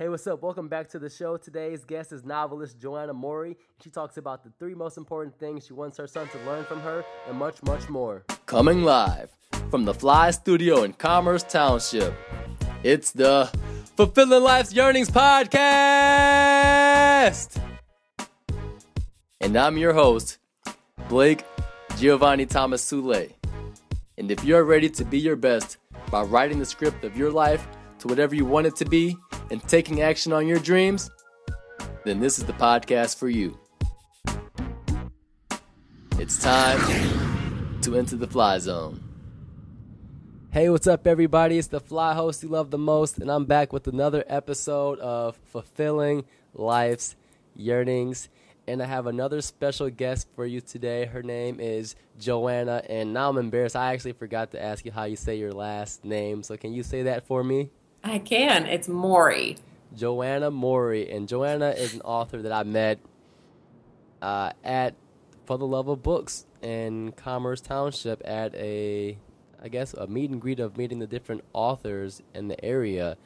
Hey, what's up? Welcome back to the show. Today's guest is novelist Joanna Mori. She talks about the three most important things she wants her son to learn from her and much, much more. Coming live from the Fly Studio in Commerce Township, it's the Fulfilling Life's Yearnings Podcast. And I'm your host, Blake Giovanni Thomas Sule. And if you're ready to be your best by writing the script of your life to whatever you want it to be, and taking action on your dreams, then this is the podcast for you. It's time to enter the fly zone. Hey, what's up, everybody? It's the fly host you love the most, and I'm back with another episode of Fulfilling Life's Yearnings. And I have another special guest for you today. Her name is Joanna, and now I'm embarrassed. I actually forgot to ask you how you say your last name. So, can you say that for me? I can. It's Mori. Joanna Mori, and Joanna is an author that I met uh, at For the Love of Books in Commerce Township at a, I guess, a meet and greet of meeting the different authors in the area,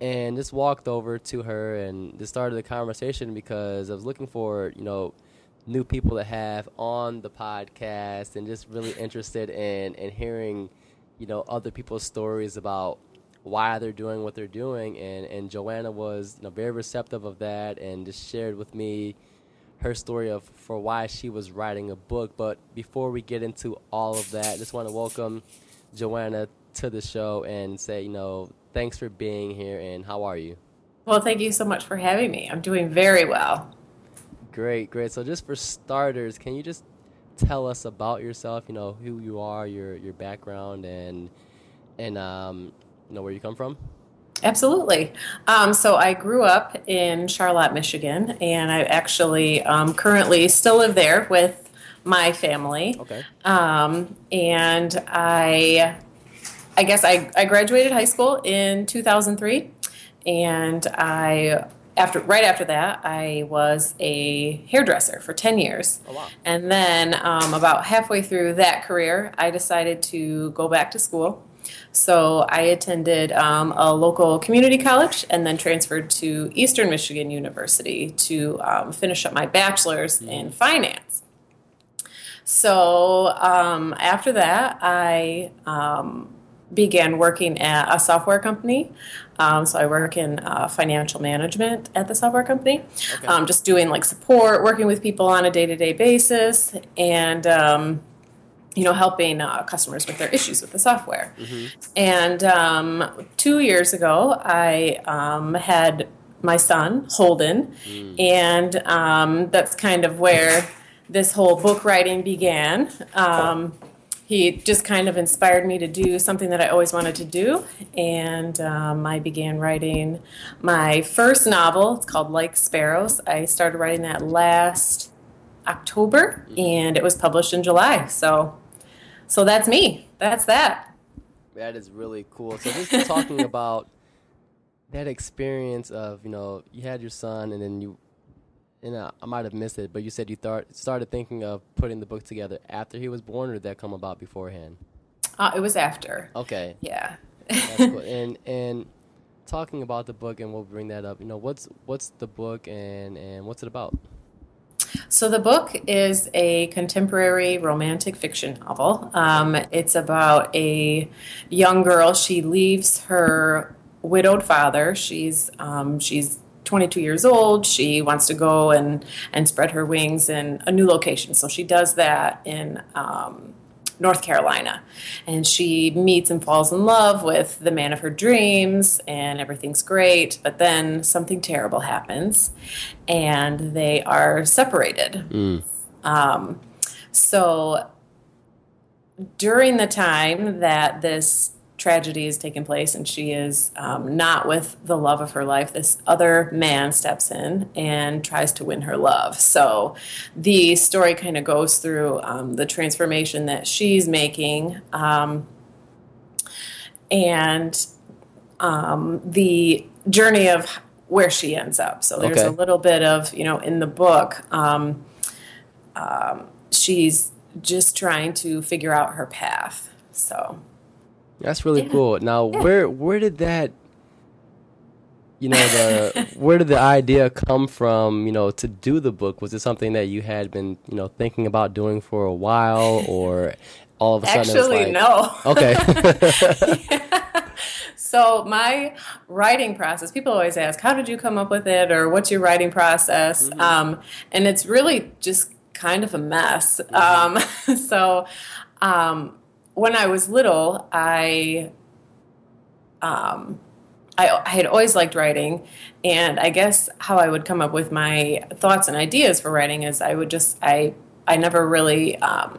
and just walked over to her and just started the conversation because I was looking for, you know, new people to have on the podcast and just really interested in in hearing, you know, other people's stories about why they're doing what they're doing and and Joanna was you know very receptive of that and just shared with me her story of for why she was writing a book. But before we get into all of that I just want to welcome Joanna to the show and say you know thanks for being here and how are you? Well thank you so much for having me. I'm doing very well. Great great. So just for starters can you just tell us about yourself you know who you are your your background and and um know where you come from? Absolutely. Um, so I grew up in Charlotte, Michigan, and I actually um, currently still live there with my family. Okay. Um, and I, I guess I, I graduated high school in 2003, and I after right after that, I was a hairdresser for 10 years. Oh, wow. And then um, about halfway through that career, I decided to go back to school so I attended um, a local community college and then transferred to Eastern Michigan University to um, finish up my bachelor's mm. in finance. So um, after that, I um, began working at a software company. Um, so I work in uh, financial management at the software company, okay. Um, just doing like support, working with people on a day to day basis, and you know, helping uh, customers with their issues with the software. Mm-hmm. And um, two years ago, I um, had my son Holden, mm. and um, that's kind of where this whole book writing began. Um, he just kind of inspired me to do something that I always wanted to do, and um, I began writing my first novel. It's called Like Sparrows. I started writing that last October, mm. and it was published in July. So so that's me. That's that. That is really cool. So just talking about that experience of you know you had your son and then you and I, I might have missed it, but you said you thought started thinking of putting the book together after he was born, or did that come about beforehand? Uh, it was after. Okay. Yeah. cool. And and talking about the book, and we'll bring that up. You know, what's what's the book and and what's it about? So the book is a contemporary romantic fiction novel. Um, it's about a young girl. She leaves her widowed father. She's um, she's 22 years old. She wants to go and and spread her wings in a new location. So she does that in um, North Carolina. And she meets and falls in love with the man of her dreams, and everything's great. But then something terrible happens, and they are separated. Mm. Um, so during the time that this tragedy is taking place and she is um, not with the love of her life, this other man steps in and tries to win her love. So the story kind of goes through um, the transformation that she's making um, and um, the journey of where she ends up. So there's okay. a little bit of, you know, in the book, um, um, she's just trying to figure out her path. So that's really yeah. cool. Now, yeah. where where did that you know the where did the idea come from you know to do the book was it something that you had been you know thinking about doing for a while or all of a sudden actually like, no okay so my writing process people always ask how did you come up with it or what's your writing process Mm-hmm. um, and it's really just kind of a mess um, so um, when i was little i um, I, I had always liked writing, and I guess how I would come up with my thoughts and ideas for writing is I would just I I never really um,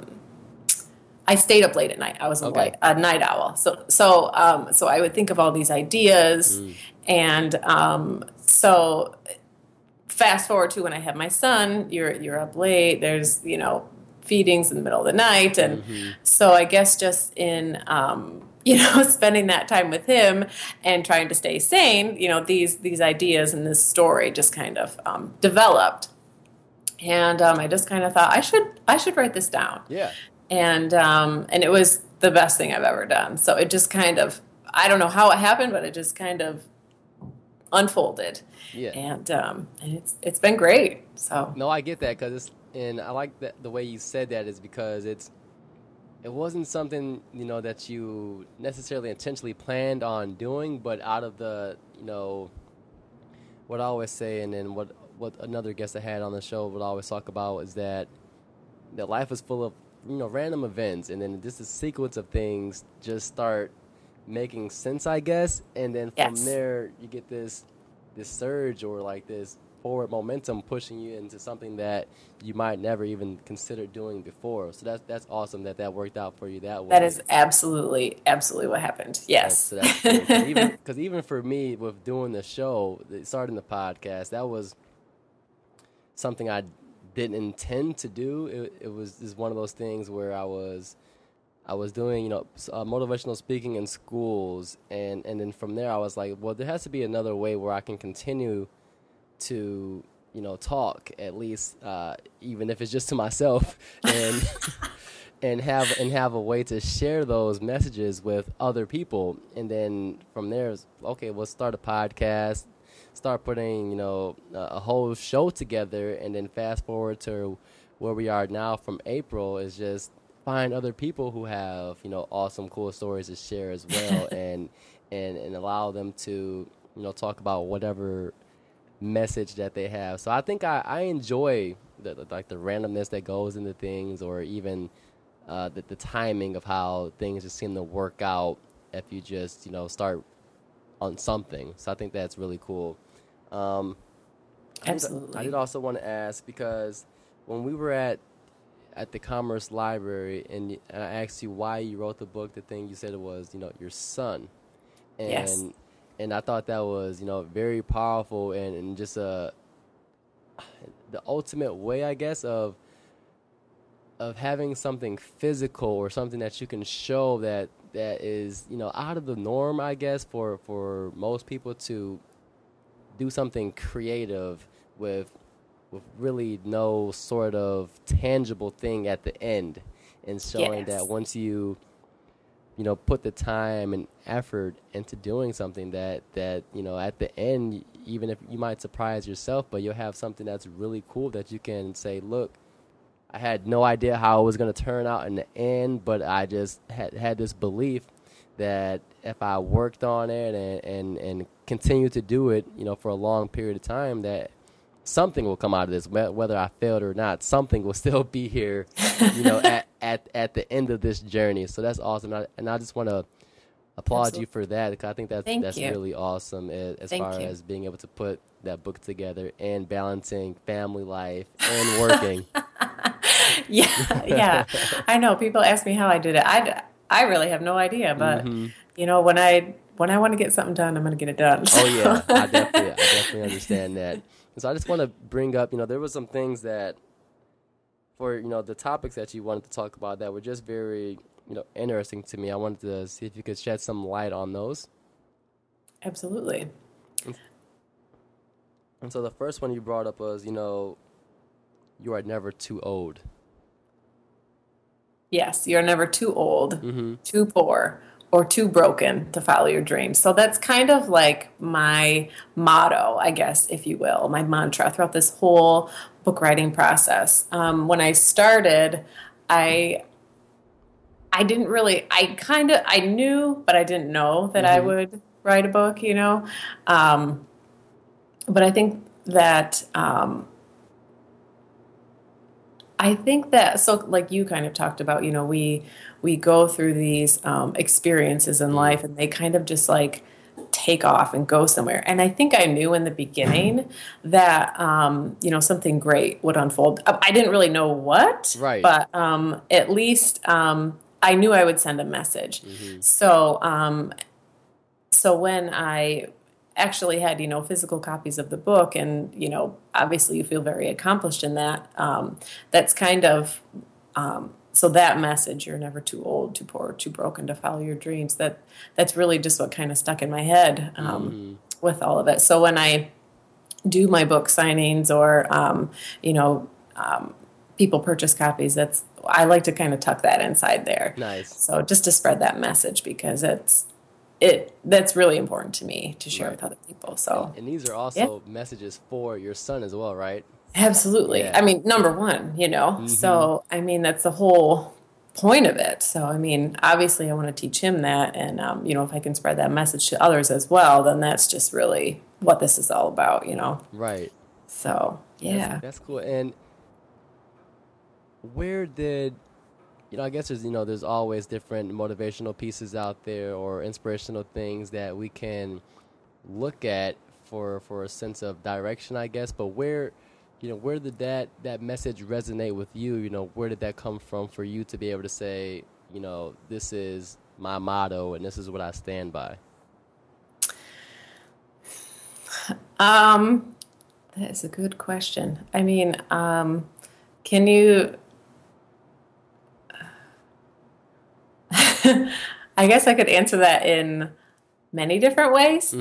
I stayed up late at night. I was a, Okay. a night owl, so so um, so I would think of all these ideas, and um, so fast forward to when I had my son. You're you're up late. There's you know feedings in the middle of the night, and so I guess just in um, you know spending that time with him and trying to stay sane, you know these these ideas and this story just kind of um, developed, and um, I just kind of thought I should I should write this down. Yeah. And um, and it was the best thing I've ever done. So it just kind of I don't know how it happened, but it just kind of unfolded, yeah. And um, and it's it's been great. So No, I get that because it's and I like that the way you said that is because it's it wasn't something you know that you necessarily intentionally planned on doing, but out of the you know what I always say, and then what what another guest I had on the show would always talk about is that that life is full of you know random events, and then just a sequence of things just start making sense, I guess, and then from Yes. there you get this this surge or like this forward momentum pushing you into something that you might never even consider doing before. So that's that's awesome that that worked out for you that way. that is absolutely absolutely what happened. Yes. So that's cool. 'Cause even because even for me with doing the show, starting the podcast, that was something I didn't intend to do. It, it was just one of those things where I was. I was doing, you know, uh, motivational speaking in schools, and and then from there I was like, well, there has to be another way where I can continue to, you know, talk at least, uh, even if it's just to myself, and and have and have a way to share those messages with other people, and then from there, okay, we'll start a podcast, start putting, you know, a, whole show together, and then fast forward to where we are now from April is just find other people who have you know awesome cool stories to share as well and and and allow them to you know talk about whatever message that they have so i think i i enjoy the, the- like the randomness that goes into things or even uh the, the timing of how things just seem to work out if you just you know start on something so i think that's really cool um I did- Absolutely. I did also want to ask because when we were at at the Commerce Library and, and I asked you why you wrote the book, the thing you said it was you know your son, and Yes. And I thought that was you know very powerful and, and just a the ultimate way I guess of of having something physical or something that you can show that that is you know out of the norm I guess for for most people to do something creative with with really no sort of tangible thing at the end and showing Yes. that once you you know put the time and effort into doing something that that you know at the end even if you might surprise yourself but you'll have something that's really cool that you can say look I had no idea how it was going to turn out in the end, but I just had had this belief that if I worked on it and and and continued to do it, you know, for a long period of time, that something will come out of this, whether I failed or not. Something will still be here, you know, at at at the end of this journey. So that's awesome, and I, and I just want to applaud you for that because I think that's Thank that's you. really awesome as, as far you. as being able to put that book together and balancing family life and working. yeah, yeah. I know. People ask me how I did it. I, I really have no idea, but Mhm. you know, when I when I want to get something done, I'm going to get it done. Oh yeah, I definitely, I definitely understand that. And so I just want to bring up, you know, there were some things that, for you know, the topics that you wanted to talk about that were just very, you know, interesting to me. I wanted to see if you could shed some light on those. Absolutely. And so the first one you brought up was, you know, you are never too old. Yes, you're never too old, Mm-hmm. too poor, or too broken to follow your dreams. So that's kind of like my motto, I guess, if you will, my mantra throughout this whole book writing process. Um, when I started, I I didn't really. I kind of I knew, but I didn't know that I would write a book. You know, um, but I think that um, I think that so like you kind of talked about. You know, we we go through these um, experiences in life, and they kind of just like take off and go somewhere. And I think I knew in the beginning that um, you know something great would unfold. I didn't really know what, Right. But um, at least um, I knew I would send a message. So um, so when I actually had you know physical copies of the book, and you know obviously you feel very accomplished in that. Um, that's kind of um, so that message you're never too old too poor too broken to follow your dreams that that's really just what kind of stuck in my head um, with all of it so when i do my book signings or um, you know um, people purchase copies that's i like to kind of tuck that inside there Nice. so just to spread that message because it's it that's really important to me to share Right. with other people so And these are also messages for your son as well, right? Absolutely. Yeah. I mean, number one, you know. So, I mean, that's the whole point of it. So, I mean, obviously, I want to teach him that, and um, you know, if I can spread that message to others as well, then that's just really what this is all about, you know. Right. So, That's- yeah. That's, cool. And where did you know, I guess there's you know, there's always different motivational pieces out there or inspirational things that we can look at for for a sense of direction, I guess. But where you know, where did that that message resonate with you? You know, where did that come from for you to be able to say, you know, this is my motto and this is what I stand by? Um, that is a good question. I mean, um, can you? I guess I could answer that in many different ways.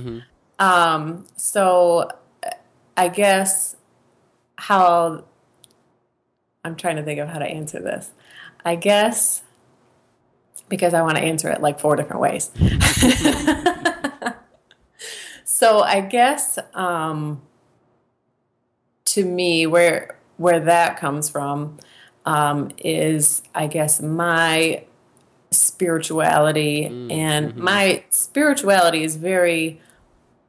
Um, so I guess how I'm trying to think of how to answer this. I guess because I want to answer it like four different ways. so I guess um, to me, where where that comes from um, is, I guess, my spirituality, and my spirituality is very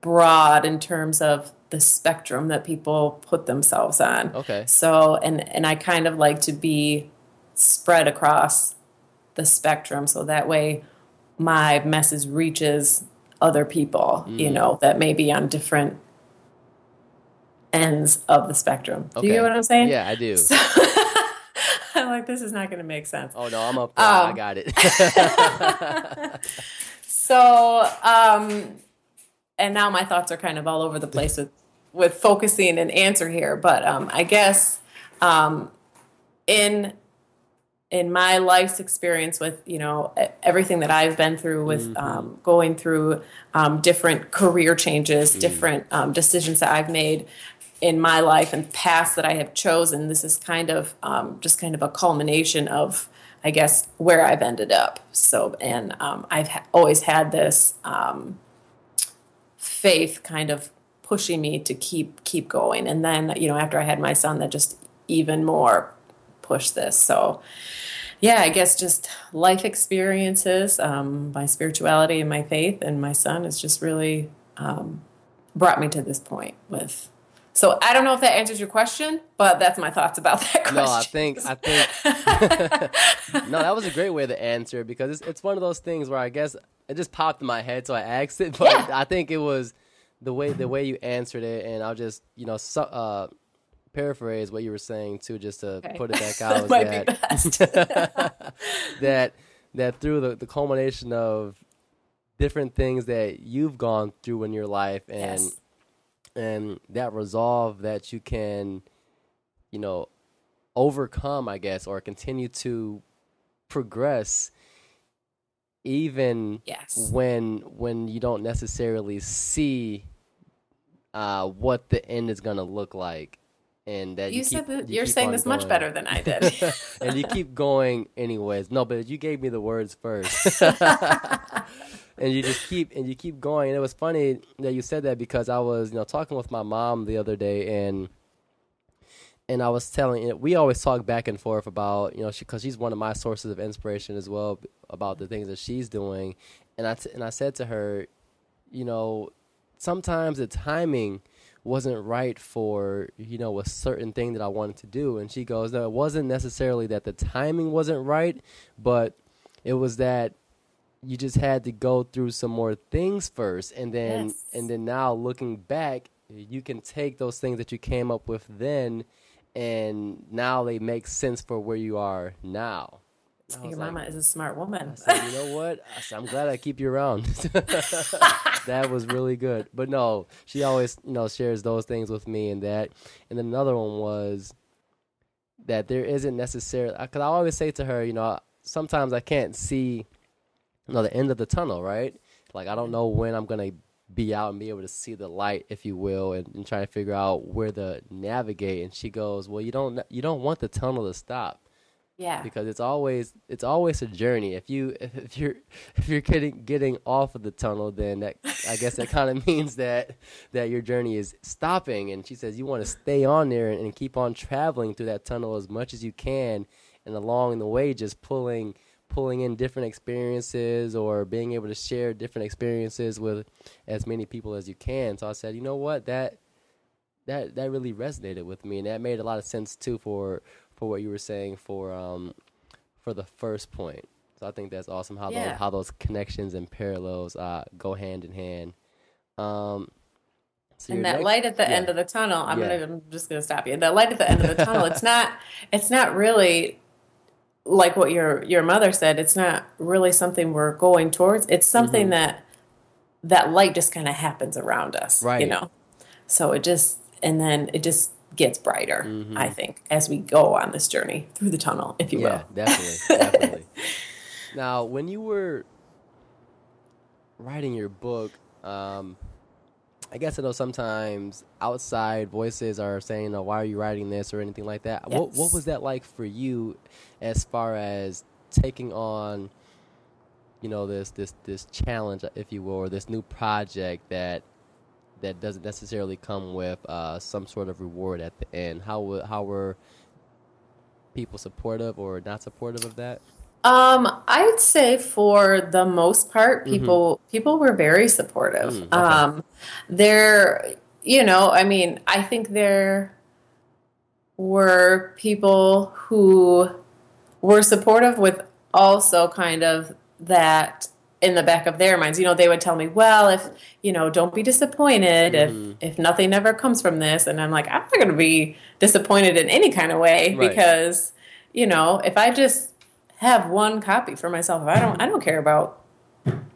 broad in terms of the spectrum that people put themselves on. Okay. So, and and I kind of like to be spread across the spectrum, so that way my message reaches other people. You know, that may be on different ends of the spectrum. Do you Okay. get what I'm saying? Yeah, I do. I'm like, this is not going to make sense. oh no, I'm up there. I Um, got it. So, um, and now my thoughts are kind of all over the place with, with focusing an answer here. But um, I guess um, in in my life's experience with you know everything that I've been through with um, going through um, different career changes, different um, decisions that I've made in my life and past that I have chosen. This is kind of um, just kind of a culmination of, I guess, where I've ended up. So, and um, I've ha- always had this um, faith kind of pushing me to keep keep going. And then, you know, after I had my son, that just even more pushed this. So, yeah, I guess just life experiences, um, my spirituality and my faith, and my son has just really um, brought me to this point with. So I don't know if that answers your question, but that's my thoughts about that question. No, I think I think no, that was a great way to answer because it's it's one of those things where I guess it just popped in my head, so I asked it. But Yeah. I think it was the way the way you answered it, and I'll just you know su- uh, paraphrase what you were saying too, just to Okay. put it back out. that, that that through the, the culmination of different things that you've gone through in your life and Yes. and that resolve that you can you know overcome i guess or continue to progress even Yes. when when you don't necessarily see uh what the end is going to look like and that you, You keep, said that you you're keep saying this much better than I did. and you keep going anyways no but you gave me the words first and you just keep and you keep going. And it was funny that you said that because I was you know talking with my mom the other day and and I was telling it, we always talk back and forth about you know because she, she's one of my sources of inspiration as well about the things that she's doing, and I t- and I said to her, you know, sometimes the timing wasn't right for you know a certain thing that I wanted to do, and she goes, no, it wasn't necessarily that the timing wasn't right, but it was that you just had to go through some more things first. And then Yes. and then now looking back you can take those things that you came up with then and now they make sense for where you are now Your like- mama is a smart woman. Said, you know what? I I'm glad I keep you around. that was really good. But no, she always, you know, shares those things with me and that. And then another one was that there isn't necessarily, because I always say to her, you know, sometimes I can't see, you know, the end of the tunnel, right? Like, I don't know when I'm going to be out and be able to see the light, if you will, and, and try to figure out where to navigate. And she goes, well, you don't, you don't want the tunnel to stop yeah. because it's always it's always a journey. If you if you're if you're getting getting off of the tunnel, then that I guess that kind of means that that your journey is stopping. And she says you want to stay on there and, and keep on traveling through that tunnel as much as you can, and along the way just pulling pulling in different experiences or being able to share different experiences with as many people as you can. So I said, you know what, that that that really resonated with me, and that made a lot of sense too for for what you were saying for um for the first point. So I think that's awesome how Yeah. those how those connections and parallels uh go hand in hand. Um, so and that next- light at the yeah. end of the tunnel i'm Yeah. gonna i'm just gonna stop you that light at the end of the tunnel it's not it's not really like what your your mother said it's not really something we're going towards it's something Mm-hmm. that that light just kind of happens around us Right. you know so it just and then it just gets brighter Mm-hmm. i think as we go on this journey through the tunnel if you will. Yeah, will definitely, definitely. Now, when you were writing your book, um, I guess I know sometimes outside voices are saying, oh, "Why are you writing this?" or anything like that. What What was that like for you, as far as taking on, you know, this this this challenge, if you will, or this new project that that doesn't necessarily come with uh, some sort of reward at the end? How how were people supportive or not supportive of that? Um, I'd say for the most part, people people were very supportive. Mm, okay. Um, there, you know, I mean, I think there were people who were supportive with also kind of that in the back of their minds. You know, they would tell me, "Well, if you know, don't be disappointed Mhm. if if nothing ever comes from this." And I'm like, I'm not going to be disappointed in any kind of way Right. because you know, if I just have one copy for myself, if I don't, I don't care about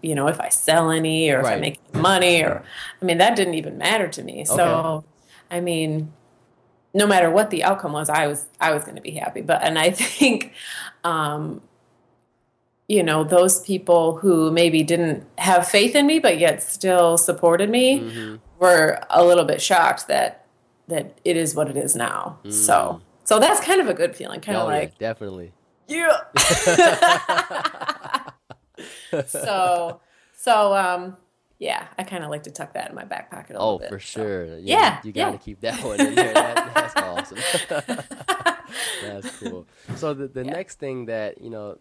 you know if I sell any or if I Right. make money or I mean that didn't even matter to me. So I mean, no matter what the outcome was, I was I was going to be happy. But and I think, um, you know, those people who maybe didn't have faith in me but yet still supported me Mhm. were a little bit shocked that that it is what it is now. So so that's kind of a good feeling, kind of Oh, yeah, like definitely. yeah. so so um yeah, I kind of like to tuck that in my back pocket a little bit. Oh, for so. sure. Yeah, you got to yeah. keep that one in there. That, that's awesome. that's cool. So the the Yeah. next thing that you know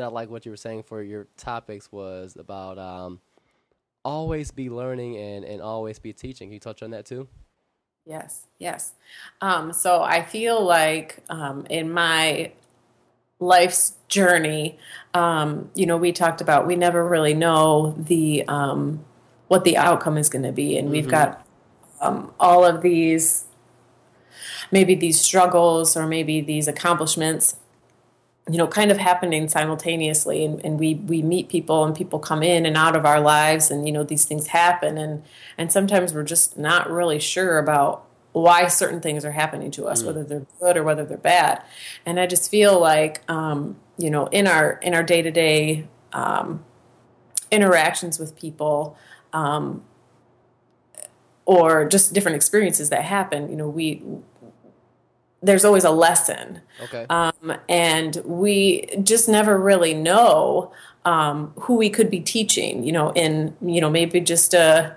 that I like what you were saying for your topics was about um, always be learning and and always be teaching. Can you touch on that too? Yes, yes. Um, so I feel like um, in my life's journey, um, you know, we talked about we never really know the um, what the outcome is going to be, and we've Mhm. got um, all of these maybe these struggles or maybe these accomplishments you know kind of happening simultaneously and, and we we meet people and people come in and out of our lives and you know these things happen and and sometimes we're just not really sure about why certain things are happening to us whether they're good or whether they're bad. And i just feel like um, you know in our in our day-to-day um, interactions with people um, or just different experiences that happen you know we there's always a lesson Okay. um, and we just never really know um, who we could be teaching. You know, in you know maybe just a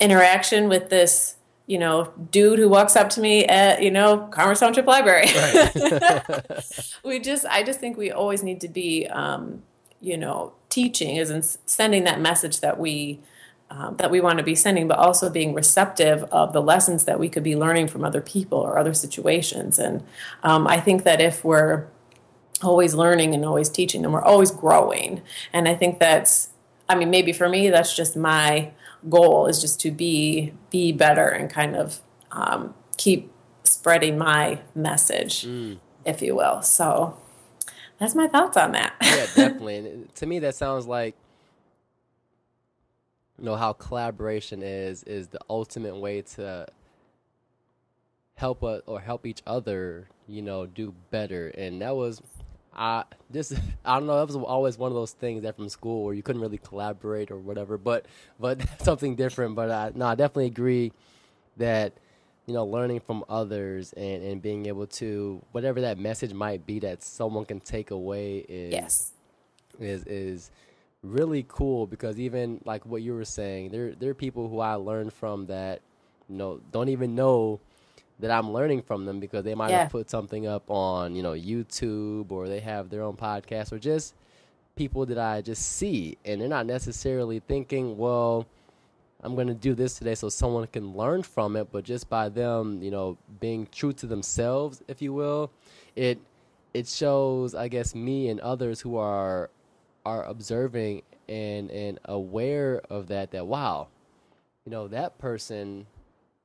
interaction with this you know dude who walks up to me at you know Commerce Township Library. Right. we just I just think we always need to be um, you know teaching is in sending that message that we um, that we want to be sending, but also being receptive of the lessons that we could be learning from other people or other situations. And um, I think that if we're always learning and always teaching, then we're always growing. And I think that's, I mean, maybe for me, that's just my goal is just to be be better and kind of um, keep spreading my message, mm. if you will. So that's my thoughts on that. yeah, definitely. And to me, that sounds like you know how collaboration is is the ultimate way to help us or help each other you know do better. And that was i just i don't know that was always one of those things that from school where you couldn't really collaborate or whatever but but something different. But i no i definitely agree that you know learning from others and and being able to whatever that message might be that someone can take away is yes. is is really cool because even like what you were saying, there there are people who I learned from that you know don't even know that I'm learning from them because they might yeah. have put something up on you know YouTube or they have their own podcast or just people that I just see and they're not necessarily thinking well. I'm going to do this today so someone can learn from it, but just by them, you know, being true to themselves, if you will, it it shows, I guess, me and others who are are observing and and aware of that that wow you know that person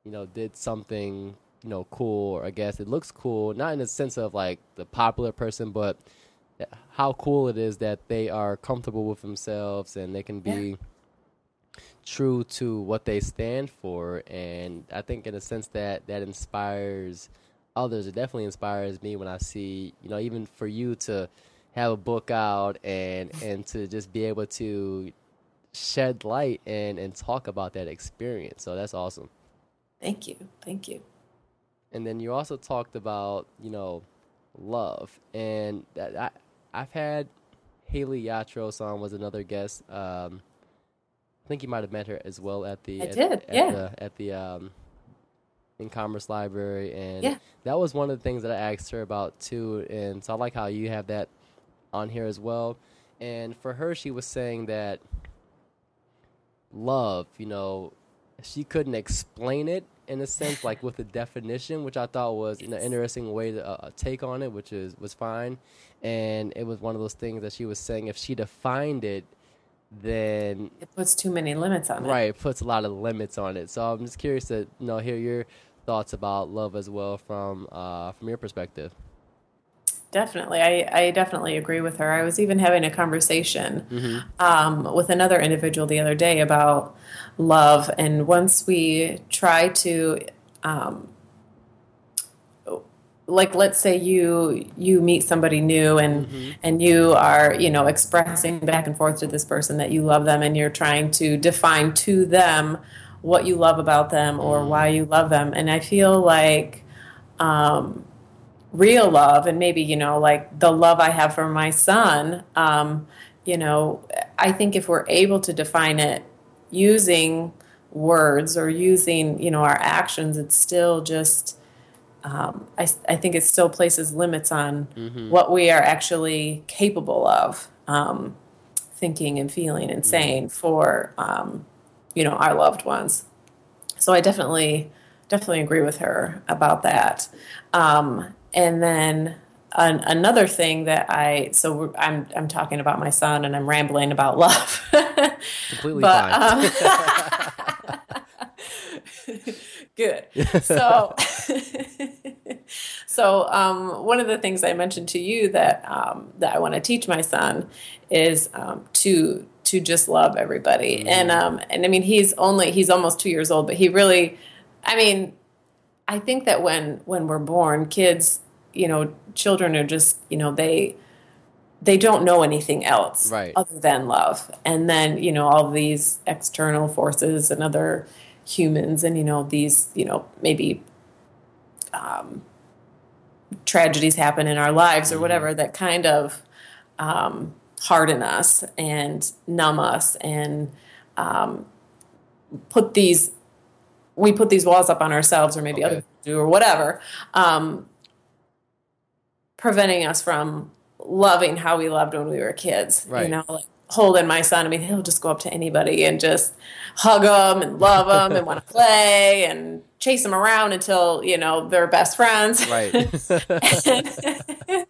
you know did something you know cool or i guess it looks cool not in the sense of like the popular person but how cool it is that they are comfortable with themselves and they can be yeah. true to what they stand for and i think in a sense that that inspires others it definitely inspires me when i see you know even for you to have a book out and and to just be able to shed light and and talk about that experience. So that's awesome. Thank you. Thank you. And then you also talked about, you know, love. And that I I've had Haley Yatros on was another guest. Um, I think you might have met her as well at the I at, did, at yeah. the at the um in Commerce Library and yeah. that was one of the things that I asked her about too and so I like how you have that on here as well. And for her, she was saying that love, you know, she couldn't explain it in a sense, like with a definition, which I thought was an interesting way to uh, take on it, which is was fine. And it was one of those things that she was saying if she defined it, then it puts too many limits on it. Right, it puts a lot of limits on it. So I'm just curious to you know hear your thoughts about love as well from uh, from your perspective. Definitely. I, I definitely agree with her. I was even having a conversation mm-hmm. um, with another individual the other day about love. And once we try to, um, like let's say you you meet somebody new and mm-hmm. and you are you know expressing back and forth to this person that you love them and you're trying to define to them what you love about them or mm-hmm. why you love them and i feel like um, real love and maybe you know like the love i have for my son um, you know i think if we're able to define it using words or using you know our actions it's still just um, I, I, think it still places limits on mm-hmm. what we are actually capable of um, thinking and feeling and mm-hmm. saying mm-hmm. for um, you know our loved ones so i definitely definitely agree with her about that um, and then an, another thing that I so I'm I'm talking about my son and I'm rambling about love. Completely but, fine. Um, good. So so um, one of the things I mentioned to you that um, that I want to teach my son is um, to to just love everybody. Mm-hmm. And um, and I mean he's only he's almost two years old, but he really I mean I think that when when we're born, kids you know, children are just, you know, they they don't know anything else right. other than love. And then, you know, all these external forces and other humans and, you know, these, you know, maybe um, tragedies happen in our lives or mm-hmm. whatever that kind of um, harden us and numb us and um, put these we put these walls up on ourselves or maybe Okay. others do or whatever um, preventing us from loving how we loved when we were kids Right. you know like holding my son i mean he'll just go up to anybody and just hug them and love them and want to play and chase them around until you know they're best friends right.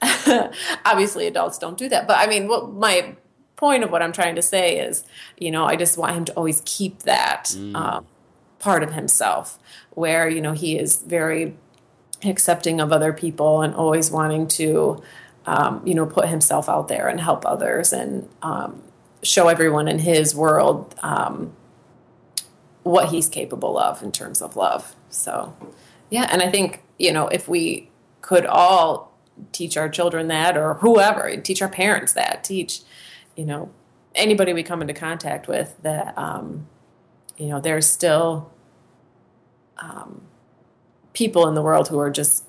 obviously adults don't do that but i mean what my point of what i'm trying to say is you know i just want him to always keep that um, part of himself where you know he is very accepting of other people and always wanting to um, you know put himself out there and help others and um, show everyone in his world um, what he's capable of in terms of love. So yeah and i think you know if we could all teach our children that or whoever teach our parents that teach you know anybody we come into contact with that um, you know there's still um, people in the world who are just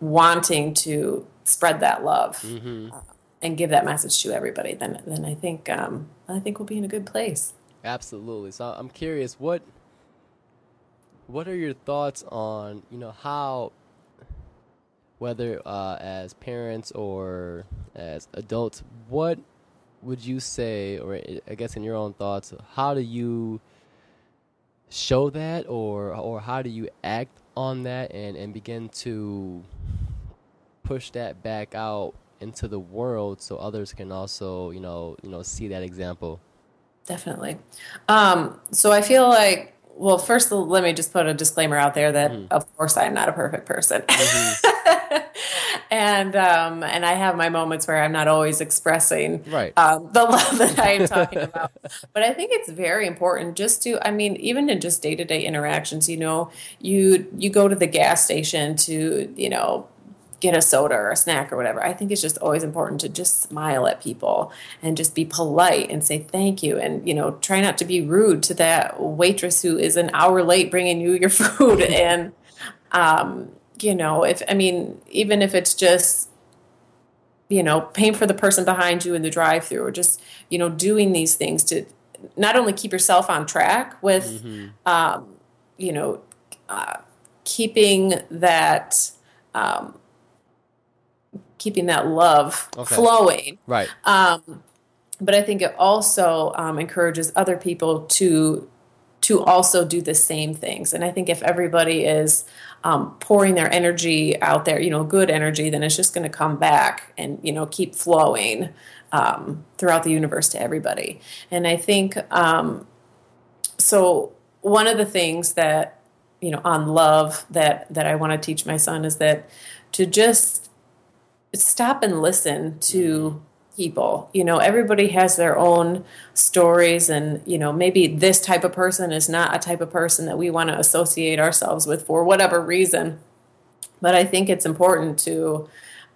wanting to spread that love hmm uh, and give that message to everybody then then I think um, I think we'll be in a good place Absolutely. So I'm curious, what what are your thoughts on you know how whether uh, as parents or as adults, what would you say, or I- I guess in your own thoughts, how do you show that, or or how do you act on that, and and begin to push that back out into the world so others can also you know you know see that example. Definitely. Um, so I feel like, well, first, let me just put a disclaimer out there that, of course, I'm not a perfect person, and um, and I have my moments where I'm not always expressing Right. um, the love that I am talking about. But I think it's very important just to, I mean, even in just day to day interactions, you know, you you go to the gas station to, you know, get a soda or a snack or whatever. I think it's just always important to just smile at people and just be polite and say thank you and you know try not to be rude to that waitress who is an hour late bringing you your food and um, you know if I mean even if it's just you know paying for the person behind you in the drive-through or just you know doing these things to not only keep yourself on track with um, you know uh, keeping that um, keeping that love Okay. flowing Right. um, but I think it also um, encourages other people to to also do the same things. And I think if everybody is um, pouring their energy out there, you know, good energy, then it's just going to come back and you know keep flowing um, throughout the universe to everybody. And I think um, so. One of the things that you know on love that that I want to teach my son is that to just stop and listen to people. You know, everybody has their own stories, and, you know, maybe this type of person is not a type of person that we want to associate ourselves with for whatever reason. But I think it's important to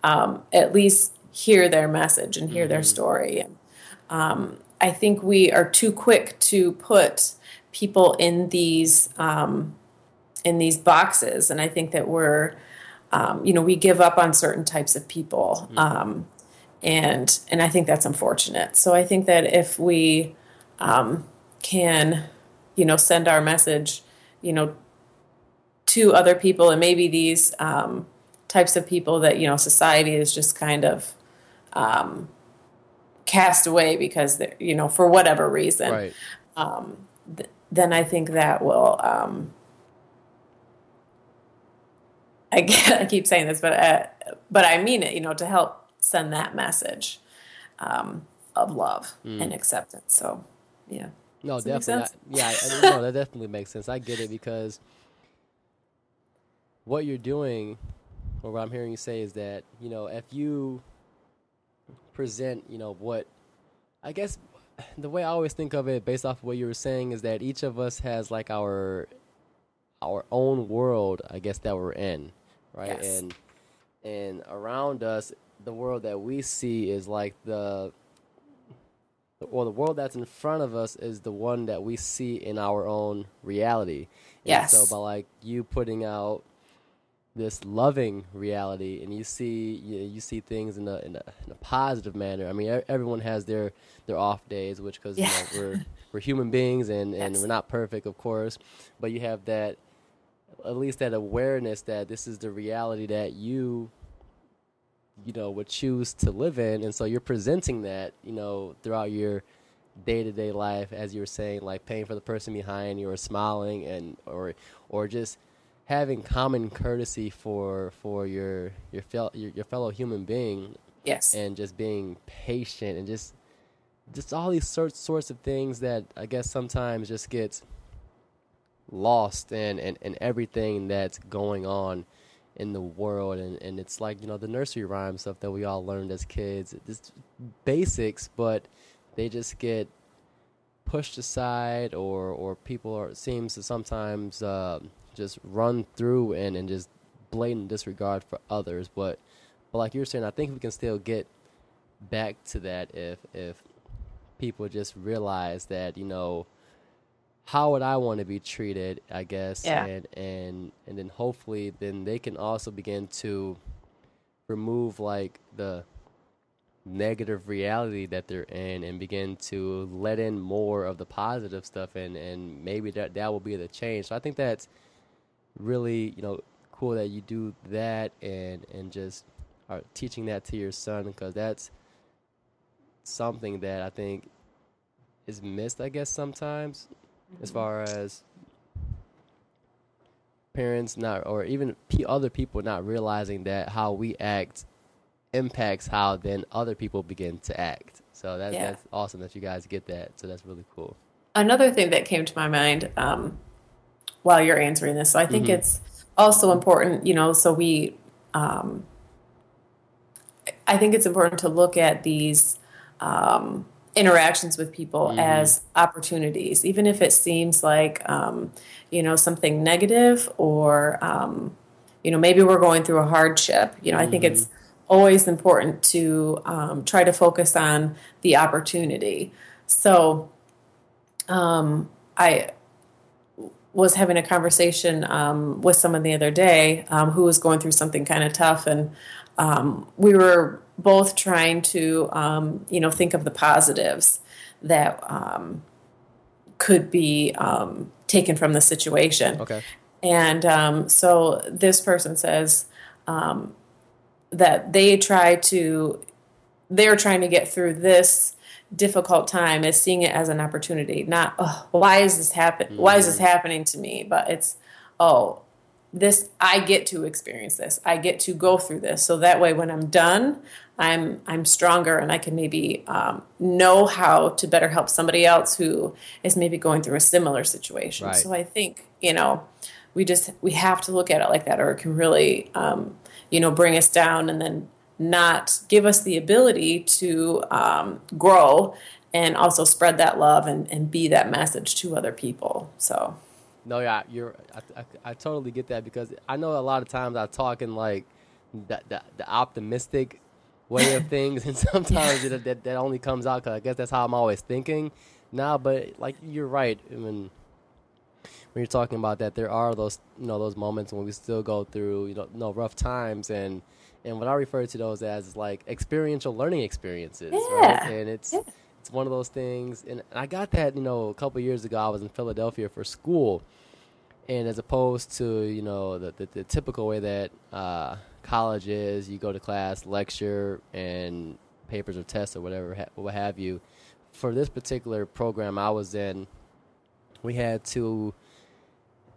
um, at least hear their message and hear their story. Um, I think we are too quick to put people in these um, in these boxes, and I think that we're um, you know we give up on certain types of people um, and and i think that's unfortunate so i think that if we um, can you know send our message you know to other people and maybe these um, types of people that you know society is just kind of um, cast away because they're you know for whatever reason Right. th- then I think that will. I, I keep saying this, but uh, but I mean it. You know, to help send that message um, of love and acceptance. So, yeah. No, Does definitely. I, yeah, I, no, that definitely makes sense. I get it because what you're doing, or what I'm hearing you say, is that you know if you present, you know what, I guess the way I always think of it, based off of what you were saying, is that each of us has like our our own world, I guess that we're in, right? Yes. And and around us, the world that we see is like the or the world that's in front of us is the one that we see in our own reality. And Yes. So by like you putting out this loving reality, and you see you, you see things in a, in a in a positive manner. I mean, everyone has their their off days, which because yeah. you know, we're we're human beings and and yes. we're not perfect, of course, but you have that at least that awareness that this is the reality that you you know would choose to live in. And so you're presenting that you know throughout your day-to-day life as you were saying like paying for the person behind you or smiling and or or just having common courtesy for for your your, fel- your, your fellow human being. Yes. And just being patient and just just all these sorts sorts of things that I guess sometimes just gets lost in and, and everything that's going on in the world. And, and it's like you know the nursery rhyme stuff that we all learned as kids. It's basics but they just get pushed aside or or people are seems to sometimes uh, just run through and, and just blatant disregard for others. But but like you're saying I think we can still get back to that if if people just realize that you know how would I want to be treated, I guess, yeah. and and and then hopefully then they can also begin to remove like the negative reality that they're in and begin to let in more of the positive stuff and and maybe that that will be the change. So I think that's really, you know, cool that you do that and and just are teaching that to your son because that's something that I think is missed, I guess, sometimes as far as parents not or even p- other people not realizing that how we act impacts how then other people begin to act. So that, yeah. that's awesome that you guys get that. So that's really cool. Another thing that came to my mind um, while you're answering this, so I think mm-hmm. it's also important, you know, so we, um, I think it's important to look at these um, interactions with people mm-hmm. as opportunities, even if it seems like um, you know something negative or um, you know maybe we're going through a hardship. You know, mm-hmm. I think it's mm-hmm. always important to um, try to focus on the opportunity. So, um, I was having a conversation um, with someone the other day um, who was going through something kind of tough, and we were both trying to um, you know think of the positives that um, could be um, taken from the situation. Okay. And um, so this person says um, that they try to they're trying to get through this difficult time as seeing it as an opportunity not oh, why is this happen why is this mm. happening to me but it's oh this I get to experience this. I get to go through this. So that way when I'm done, I'm I'm stronger and I can maybe um, know how to better help somebody else who is maybe going through a similar situation. Right. So I think you know we just we have to look at it like that, or it can really um, you know bring us down and then not give us the ability to um, grow and also spread that love and, and be that message to other people. So no, yeah, you're. I, I, I, totally get that because I know a lot of times I talk in like the the, the optimistic way of things, and sometimes it, that that only comes out because I guess that's how I'm always thinking now. But like you're right. I mean, when you're talking about that, there are those you know those moments when we still go through you know, you know rough times and and what I refer to those as is like experiential learning experiences, yeah. right? And it's. Yeah it's one of those things, and I got that you know a couple years ago. I was in Philadelphia for school, and as opposed to you know the the, the typical way that uh, college is, you go to class, lecture, and papers or tests or whatever ha- what have you. For this particular program I was in, we had to,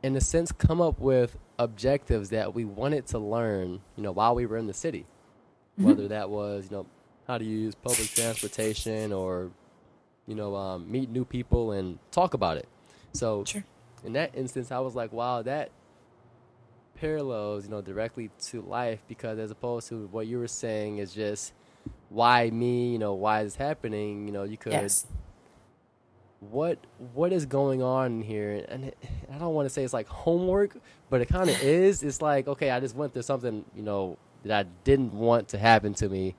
in a sense, come up with objectives that we wanted to learn. You know, while we were in the city, mm-hmm. whether that was you know how to use public transportation or you know um, meet new people and talk about it. So sure. In that instance, I was like, wow, that parallels you know directly to life because as opposed to what you were saying is just why me, you know, why is happening? You know, you could. Yes. What what is going on here? And it, I don't want to say it's like homework, but it kind of is. It's like okay, I just went through something, you know, that I didn't want to happen to me,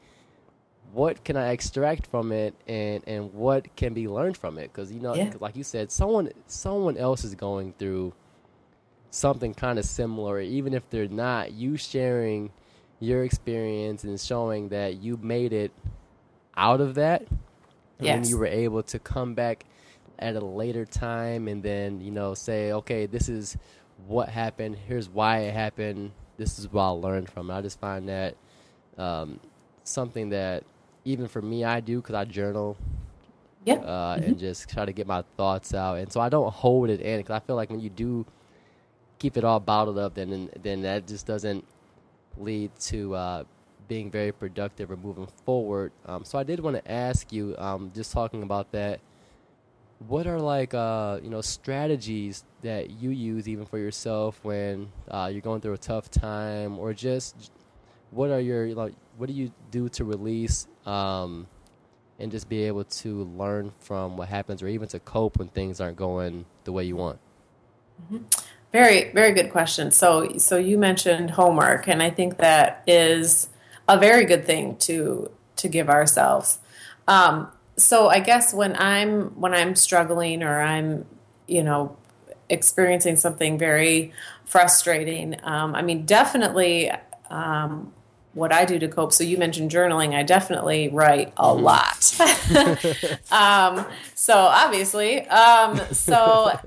what can I extract from it and and what can be learned from it because you know yeah. like you said someone someone else is going through something kind of similar, even if they're not. You sharing your experience and showing that you made it out of that, Yes. and you were able to come back at a later time, and then you know say, okay, this is what happened. Here's why it happened. This is what I learned from it. I just find that um, something that even for me, I do because I journal Yeah. uh, and just try to get my thoughts out. And so I don't hold it in because I feel like when you do keep it all bottled up, then then that just doesn't lead to uh, being very productive or moving forward. Um, so I did want to ask you, um, just talking about that. What are like uh, you know strategies that you use even for yourself when uh, you're going through a tough time, or just what are your like what do you do to release um, and just be able to learn from what happens, or even to cope when things aren't going the way you want? Very, very good question. So, so you mentioned homework, and I think that is a very good thing to to give ourselves. Um, so, I guess when I'm when I'm struggling or I'm, you know, experiencing something very frustrating, um, I mean, definitely. Um, what I do to cope. So you mentioned journaling. I definitely write a lot. um, so obviously, um, so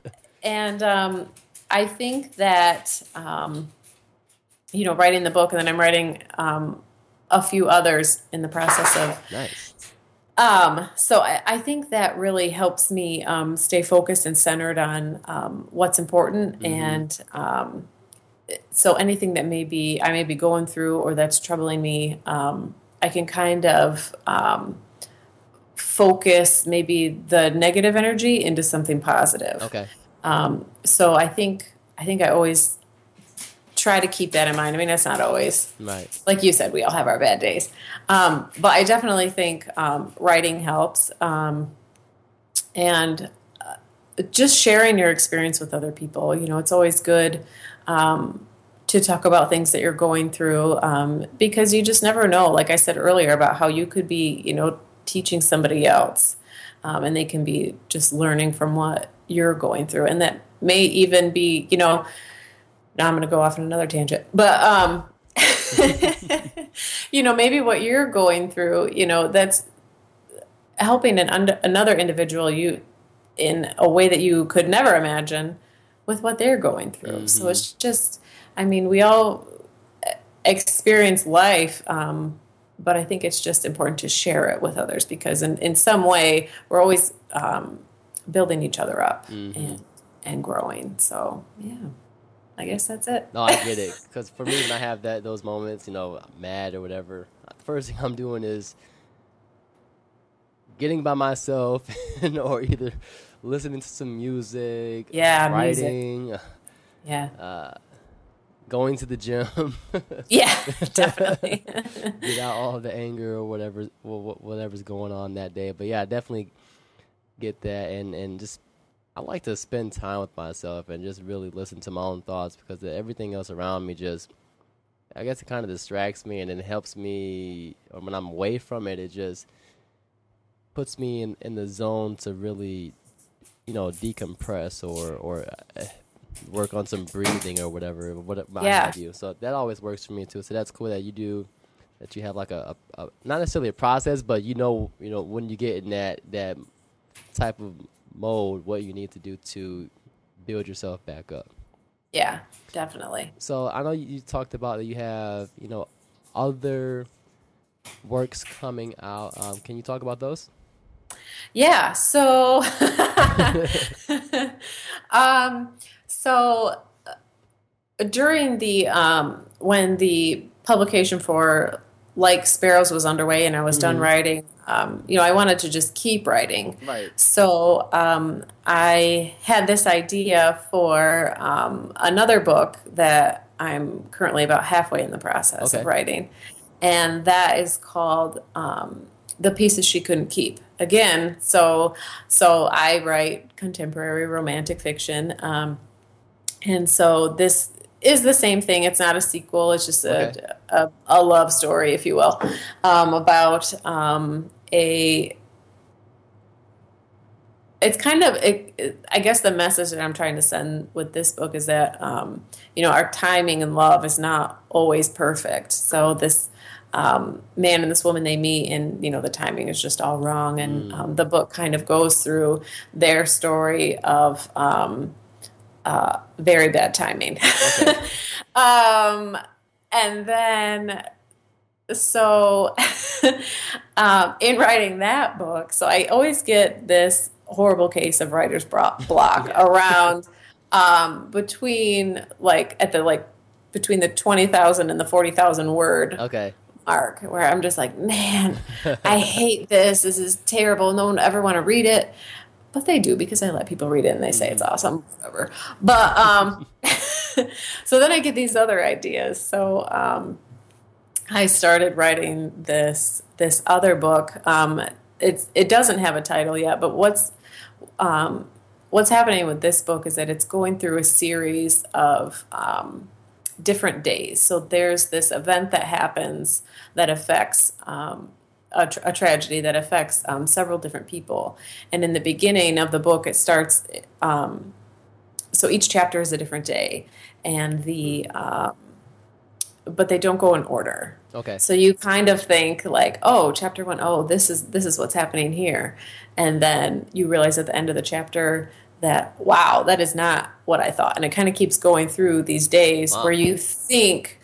and um, I think that um, you know, writing the book, and then I'm writing um, a few others in the process of. Nice. Um, so I, I think that really helps me um, stay focused and centered on um, what's important, and um, so anything that may be I may be going through or that's troubling me, um, I can kind of um, focus maybe the negative energy into something positive. Okay. Um, so I think I think I always try to keep that in mind. I mean, that's not always Right. like you said. We all have our bad days, um, but I definitely think um, writing helps, um, and uh, just sharing your experience with other people. You know, it's always good. Um, to talk about things that you're going through um, because you just never know like i said earlier about how you could be you know teaching somebody else um, and they can be just learning from what you're going through. And that may even be you know now i'm going to go off on another tangent but um you know maybe what you're going through you know that's helping an und- another individual you in a way that you could never imagine with what they're going through. So it's just i mean we all experience life um, but i think it's just important to share it with others because in, in some way we're always um, building each other up and, and growing. So yeah i guess that's it. No, I get it. Because for me, when I have that those moments, you know, I'm mad or whatever, the first thing I'm doing is getting by myself, or either listening to some music, Yeah, music. writing, yeah uh, going to the gym, yeah definitely get out all the anger or whatever, wha- wha- whatever's going on that day. But yeah, I definitely get that, and and just I like to spend time with myself and just really listen to my own thoughts because everything else around me just, I guess it kind of distracts me and it helps me. When I'm away from it, it just puts me in in the zone to really, you know, decompress or or. Uh, work on some breathing or whatever, what might Yeah. have you. So that always works for me too. So that's cool that you do that you have like a, a, a not necessarily a process, but you know, you know when you get in that that type of mode, what you need to do to build yourself back up. yeah definitely So I know you, you talked about that you have you know other works coming out. Um, can you talk about those? Yeah. So, um, so uh, during the um, when the publication for Like Sparrows was underway, and I was done writing, um, you know, I wanted to just keep writing. Right. So um, I had this idea for um, another book that I'm currently about halfway in the process Okay. of writing, and that is called um, "The Pieces She Couldn't Keep." Again, so so I write contemporary romantic fiction, um, and so this is the same thing. It's not a sequel. It's just a Okay. a, a love story, if you will, um, about um, a it's kind of it, it, i guess the message that i'm trying to send with this book is that um, you know our timing in love is not always perfect so this um, man and this woman they meet and you know the timing is just all wrong. And um, the book kind of goes through their story of um, uh, very bad timing. Um, and then so um, in writing that book so i always get this horrible case of writer's block around um, between like at the like between the 20,000 and the 40,000 word Okay. Mark where I'm just like, man, I hate this. This is terrible. No one ever want to read it. But they do because I let people read it and they say it's awesome, whatever. But um, so then I get these other ideas. So um, I started writing this this other book. Um, it's it doesn't have a title yet, but what's um, what's happening with this book is that it's going through a series of um, different days. So there's this event that happens that affects um, a, tra- a tragedy that affects um, several different people. And in the beginning of the book, it starts. Um, so each chapter is a different day, and the um, but they don't go in order. Okay. So you kind of think like, oh, chapter one, oh, this is this is what's happening here, and then you realize at the end of the chapter that wow, that is not what I thought, and it kind of keeps going through these days Wow. where you think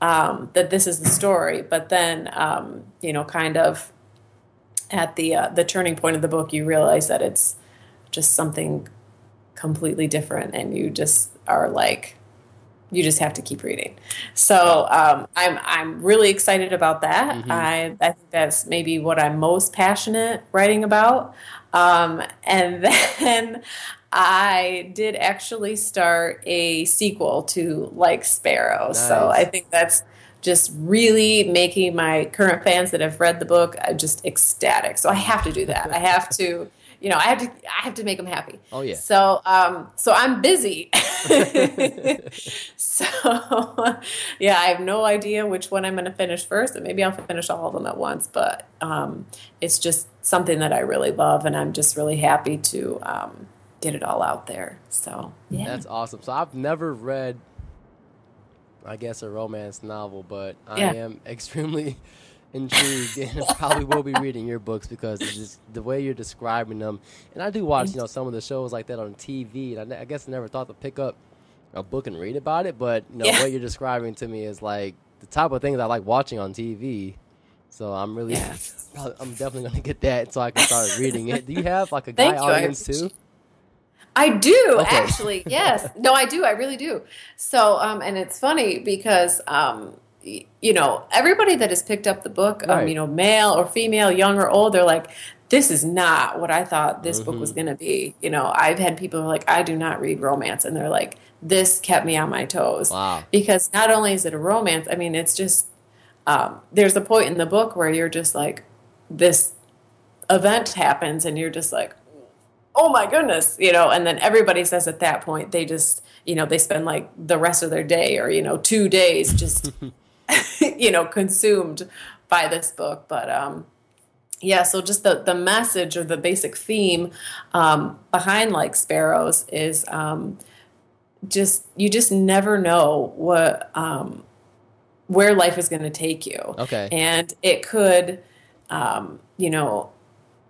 um, that this is the story, but then um, you know, kind of at the uh, the turning point of the book, you realize that it's just something completely different, and you just are like, you just have to keep reading. So um, I'm I'm really excited about that. I I think that's maybe what I'm most passionate writing about. Um, and then I did actually start a sequel to Like Sparrow. So I think that's just really making my current fans that have read the book uh, just ecstatic. So I have to do that. I have to. You know, I have to. I have to make them happy. Oh, yeah. So, um, so I'm busy. so, yeah, I have no idea which one I'm going to finish first, and maybe I'll finish all of them at once. But um, it's just something that I really love, and I'm just really happy to um, get it all out there. So, yeah, That's awesome. So I've never read, I guess, a romance novel, but I Yeah. am extremely intrigued and probably will be reading your books because it's just the way you're describing them. And I do watch, you know, some of the shows like that on TV, and I, I guess I never thought to pick up a book and read about it, but you know, Yeah. what you're describing to me is like the type of things I like watching on TV. So I'm really, Yeah. I'm definitely gonna get that so I can start reading it. Do you have like a guy Thank you. I audience too? I do Okay. actually. Yes. No, I do. I really do. So, um, and it's funny because, um, y- you know, everybody that has picked up the book, um, Right. you know, male or female, young or old, they're like, this is not what I thought this book Mm-hmm. was going to be. You know, I've had people who are like, I do not read romance. And they're like, this kept me on my toes. Wow. Because not only is it a romance, I mean, it's just, um, there's a point in the book where you're just like, this event happens and you're just like, oh my goodness, you know, and then everybody says at that point they just, you know, they spend like the rest of their day or, you know, two days just, you know, consumed by this book. But, um, yeah, so just the, the message or the basic theme um, behind like sparrows is um, just you just never know what um, where life is going to take you. Okay. and it could, um, you know,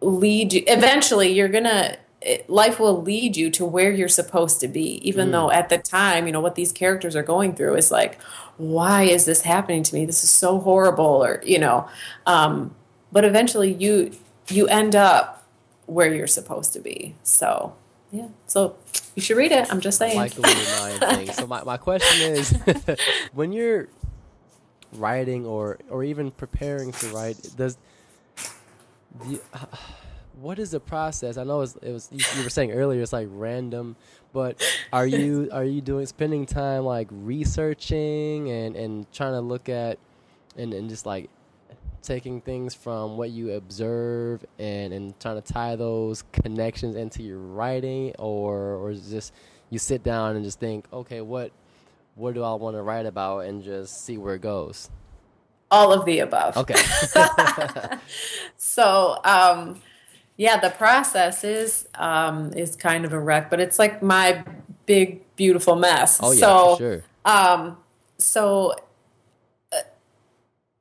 lead you. Eventually, you're gonna it, life will lead you to where you're supposed to be, even though at the time, you know, what these characters are going through is like, why is this happening to me? This is so horrible, or you know. Um, but eventually, you you end up where you're supposed to be. So yeah, so you should read it. I'm just saying. like the little mind thing. So my, my question is, when you're writing or or even preparing to write, does the, you, what is the process? I know it's, it was you, you were saying earlier it's like random, but are you are you doing spending time like researching and and trying to look at and and just like taking things from what you observe and and trying to tie those connections into your writing or or is just you sit down and just think okay what what do I want to write about and just see where it goes All of the above. okay so um Yeah, the process is um, is kind of a wreck, but it's like my big beautiful mess. Oh yeah, so, for sure. Um, so, uh,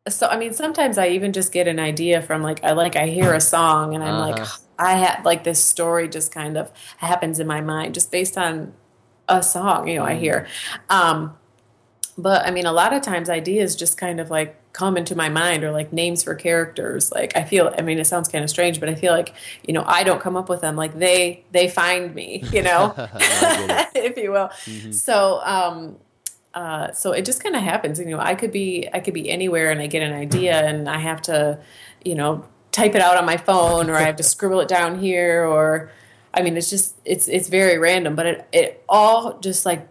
so I mean, sometimes I even just get an idea from like I like I hear a song and I'm like Uh-huh. I had like this story just kind of happens in my mind just based on a song you know I Mm. hear. Um, but I mean, a lot of times ideas just kind of like come into my mind or like names for characters. Like I feel, I mean, it sounds kind of strange, but I feel like, you know, I don't come up with them. Like they, they find me, you know, if you will. Mm-hmm. So, um, uh, so it just kind of happens. You know, I could be, I could be anywhere and I get an idea and I have to, you know, type it out on my phone or I have to scribble it down here or, I mean, it's just, it's, it's very random, but it, it all just like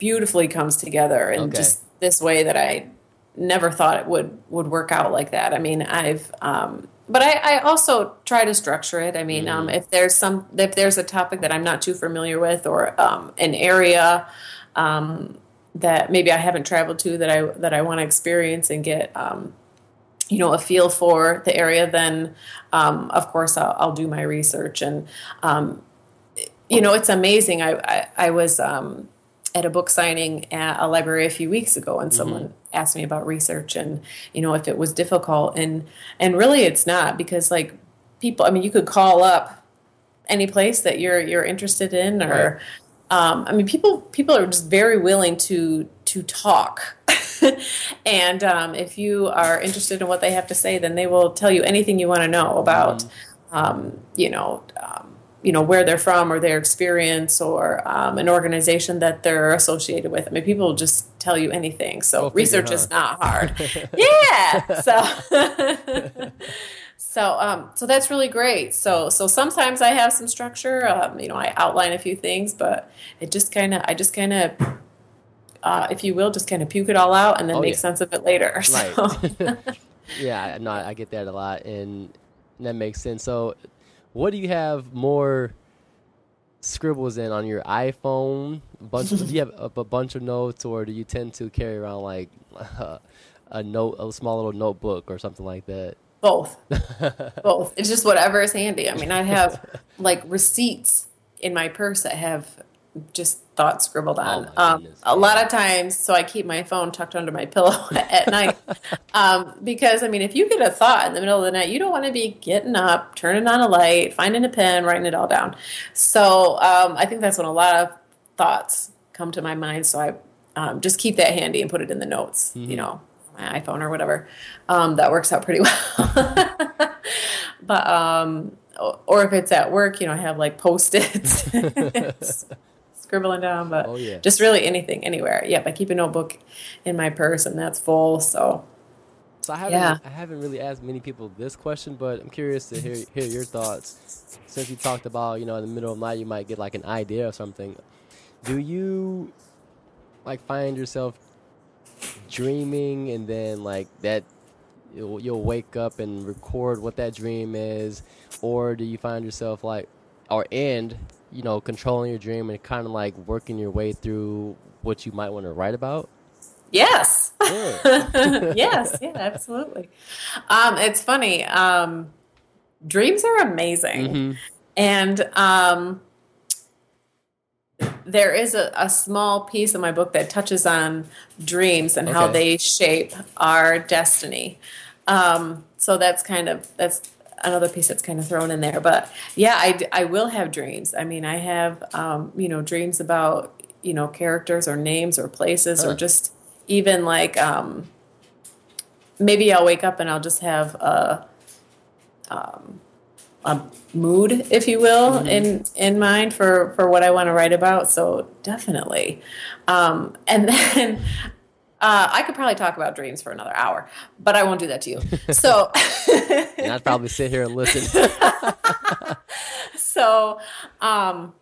beautifully comes together in Okay. just this way that I never thought it would would work out like that. I mean, I've um, but I, I also try to structure it. I mean, um, if there's some if there's a topic that I'm not too familiar with or um, an area um, that maybe I haven't traveled to that I that I want to experience and get um, you know a feel for the area, then um, of course I'll, I'll do my research and um, you know it's amazing. I I, I was um, at a book signing at a library a few weeks ago, and someone asked me about research and you know if it was difficult, and and really it's not because like people, I mean, you could call up any place that you're you're interested in, or um, I mean, people people are just very willing to to talk. and um, if you are interested in what they have to say, then they will tell you anything you want to know about, um, you know, um, you know where they're from or their experience or um, an organization that they're associated with. I mean, people will just tell you anything. So figure, research is not hard. yeah. So. So, um, so that's really great. So, so sometimes I have some structure. Um, you know, I outline a few things, but it just kind of, I just kind of, uh, if you will, just kind of puke it all out and then Oh, make yeah. sense of it later. So, Right. yeah, no, I get that a lot, and that makes sense. So, what do you have more scribbles in on your iPhone? A bunch. do you have a, a bunch of notes, or do you tend to carry around like a note, a small little notebook, or something like that? both, both. It's just whatever is handy. I mean, I have like receipts in my purse that have just thoughts scribbled on. my um, a lot of times, so I keep my phone tucked under my pillow at night um, because I mean, if you get a thought in the middle of the night, you don't want to be getting up, turning on a light, finding a pen, writing it all down. So um, I think that's when a lot of thoughts come to my mind. So I um, just keep that handy and put it in the notes. You know, my iPhone or whatever. Um, that works out pretty well. but um, or if it's at work, you know, I have like post-its. Scribbling down, but Oh, yeah. just really anything, anywhere. Yep, I keep a notebook in my purse, and that's full. So So I haven't Yeah. I haven't really asked many people this question, but I'm curious to hear hear your thoughts. Since you talked about you know in the middle of the night you might get like an idea or something, do you like find yourself dreaming and then like that you'll, you'll wake up and record what that dream is, or do you find yourself like or and you know controlling your dream and kind of like working your way through what you might want to write about? yes, Yeah. yes, yeah, absolutely. Um, it's funny. Um, dreams are amazing, Mhm. and um, there is a, a small piece of my book that touches on dreams and how they shape our destiny. Um, so that's kind of that's another piece that's kind of thrown in there. But yeah, I, I will have dreams. I mean, I have um, you know dreams about you know characters or names or places or just even like um, maybe I'll wake up and I'll just have a um, a mood, if you will, in in mind for for what I want to write about. So definitely, um, and then. Uh, I could probably talk about dreams for another hour, but I won't do that to you. So, And I'd probably sit here and listen. so um